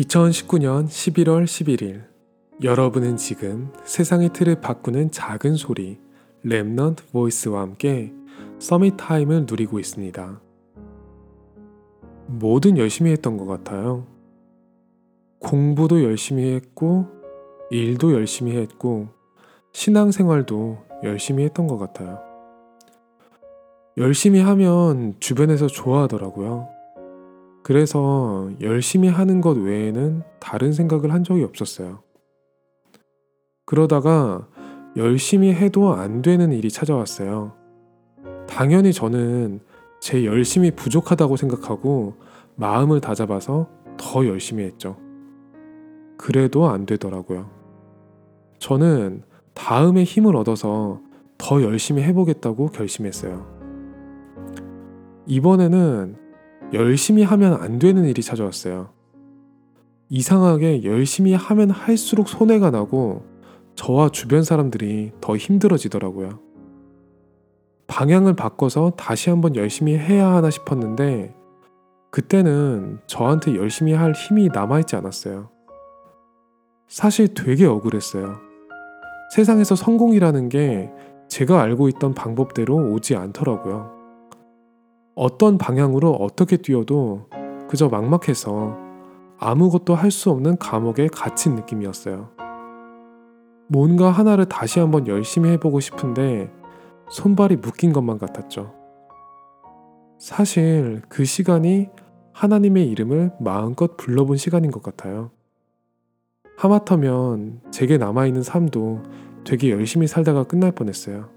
2019년 11월 11일 여러분은 지금 세상의 틀을 바꾸는 작은 소리 Remnant Voice와 함께 Summit Time을 누리고 있습니다. 뭐든 열심히 했던 것 같아요. 공부도 열심히 했고 일도 열심히 했고 신앙생활도 열심히 했던 것 같아요. 열심히 하면 주변에서 좋아하더라고요. 그래서 열심히 하는 것 외에는 다른 생각을 한 적이 없었어요. 그러다가 열심히 해도 안 되는 일이 찾아왔어요. 당연히 저는 제 열심히 부족하다고 생각하고 마음을 다잡아서 더 열심히 했죠. 그래도 안 되더라고요. 저는 다음에 힘을 얻어서 더 열심히 해보겠다고 결심했어요. 이번에는 열심히 하면 안 되는 일이 찾아왔어요. 이상하게 열심히 하면 할수록 손해가 나고 저와 주변 사람들이 더 힘들어지더라고요. 방향을 바꿔서 다시 한번 열심히 해야 하나 싶었는데 그때는 저한테 열심히 할 힘이 남아있지 않았어요. 사실 되게 억울했어요. 세상에서 성공이라는 게 제가 알고 있던 방법대로 오지 않더라고요. 어떤 방향으로 어떻게 뛰어도 그저 막막해서 아무것도 할 수 없는 감옥에 갇힌 느낌이었어요. 뭔가 하나를 다시 한번 열심히 해보고 싶은데 손발이 묶인 것만 같았죠. 사실 그 시간이 하나님의 이름을 마음껏 불러본 시간인 것 같아요. 하마터면 제게 남아있는 삶도 되게 열심히 살다가 끝날 뻔했어요.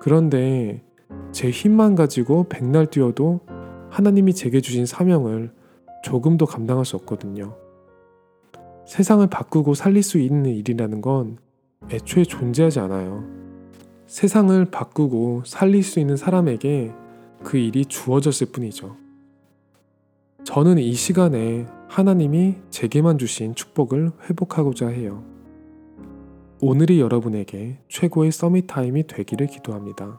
그런데 제 힘만 가지고 백날 뛰어도 하나님이 제게 주신 사명을 조금도 감당할 수 없거든요. 세상을 바꾸고 살릴 수 있는 일이라는 건 애초에 존재하지 않아요. 세상을 바꾸고 살릴 수 있는 사람에게 그 일이 주어졌을 뿐이죠. 저는 이 시간에 하나님이 제게만 주신 축복을 회복하고자 해요. 오늘이 여러분에게 최고의 Summit Time이 되기를 기도합니다.